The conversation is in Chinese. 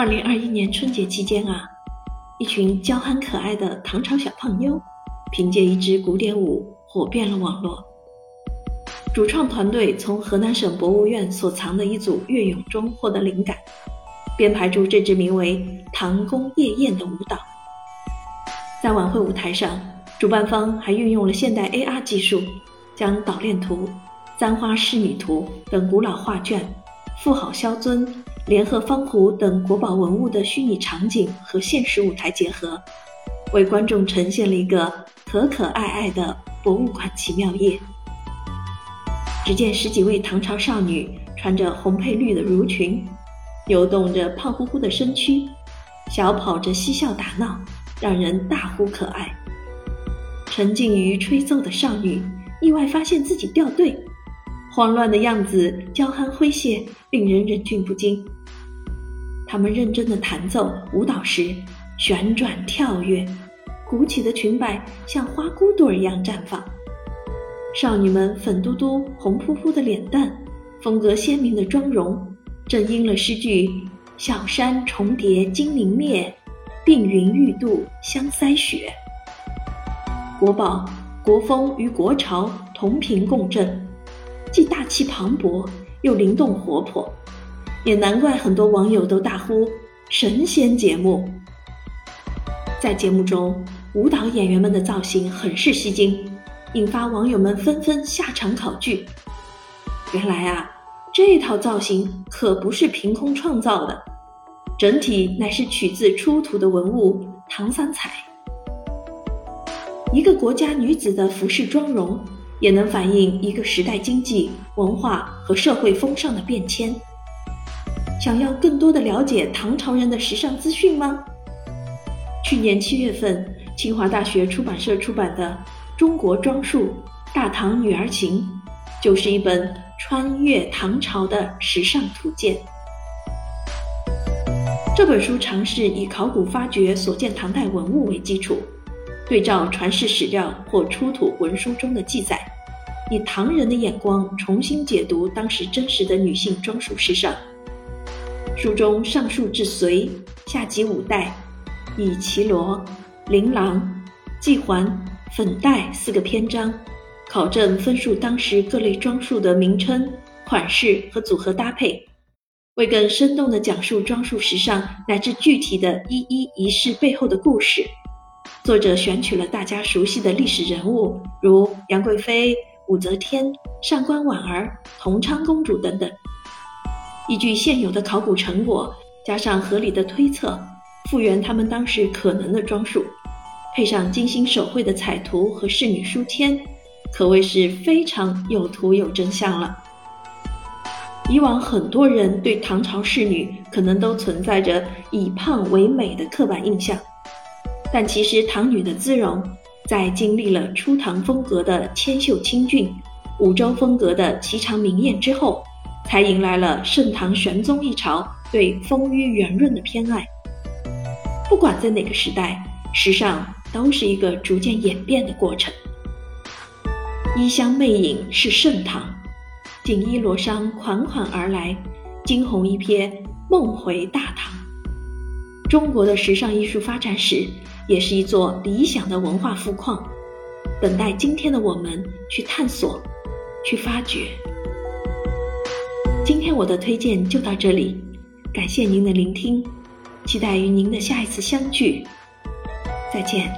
二零二一年春节期间啊，一群娇憨可爱的唐朝小胖妞，凭借一支古典舞火遍了网络。主创团队从河南省博物院所藏的一组乐俑中获得灵感，编排出这支名为《唐宫夜宴》的舞蹈。在晚会舞台上，主办方还运用了现代 AR 技术，将岛链图、簪花仕女图等古老画卷、妇好萧尊。联合方壶等国宝文物的虚拟场景和现实舞台结合，为观众呈现了一个可可爱爱的博物馆奇妙夜。只见十几位唐朝少女穿着红配绿的襦裙，扭动着胖乎乎的身躯，小跑着嬉笑打闹，让人大呼可爱。沉浸于吹奏的少女意外发现自己掉队，慌乱的样子，娇憨诙谐，令人忍俊不禁。他们认真的弹奏舞蹈时，旋转跳跃，鼓起的裙摆像花骨朵一样绽放。少女们粉嘟嘟、红扑扑的脸蛋，风格鲜明的妆容，正应了诗句“小山重叠金陵灭，碧云欲度香腮雪”。国宝、国风与国潮同频共振，既大气磅礴，又灵动活泼。也难怪很多网友都大呼“神仙节目”。在节目中，舞蹈演员们的造型很是吸睛，引发网友们纷纷下场考据。原来啊，这套造型可不是凭空创造的，整体乃是取自出土的文物唐三彩。一个国家女子的服饰妆容，也能反映一个时代经济、文化和社会风尚的变迁。想要更多的了解唐朝人的时尚资讯吗？去年七月份，清华大学出版社出版的《中国装束：大唐女儿情》，就是一本穿越唐朝的时尚图鉴。这本书尝试以考古发掘所见唐代文物为基础，对照传世史料或出土文书中的记载，以唐人的眼光重新解读当时真实的女性装束时尚。书中上述至隋，下及五代，以绮罗、琳琅、髻环、粉黛四个篇章，考证分述当时各类装束的名称、款式和组合搭配，为更生动地讲述装束时尚乃至具体的一一仪式背后的故事，作者选取了大家熟悉的历史人物，如杨贵妃、武则天、上官婉儿、同昌公主等等。依据现有的考古成果，加上合理的推测，复原他们当时可能的装束，配上精心手绘的彩图和侍女书签，可谓是非常有图有真相了。以往很多人对唐朝仕女可能都存在着以胖为美的刻板印象，但其实唐女的姿容，在经历了初唐风格的纤秀清俊，武周风格的颀长明艳之后。才迎来了盛唐玄宗一朝对丰腴圆润的偏爱。不管在哪个时代，时尚都是一个逐渐演变的过程。衣香魅影是盛唐，锦衣罗裳款款而来，惊鸿一瞥梦回大唐。中国的时尚艺术发展史，也是一座理想的文化富矿，等待今天的我们去探索，去发掘。今天我的推荐就到这里，感谢您的聆听，期待与您的下一次相聚，再见。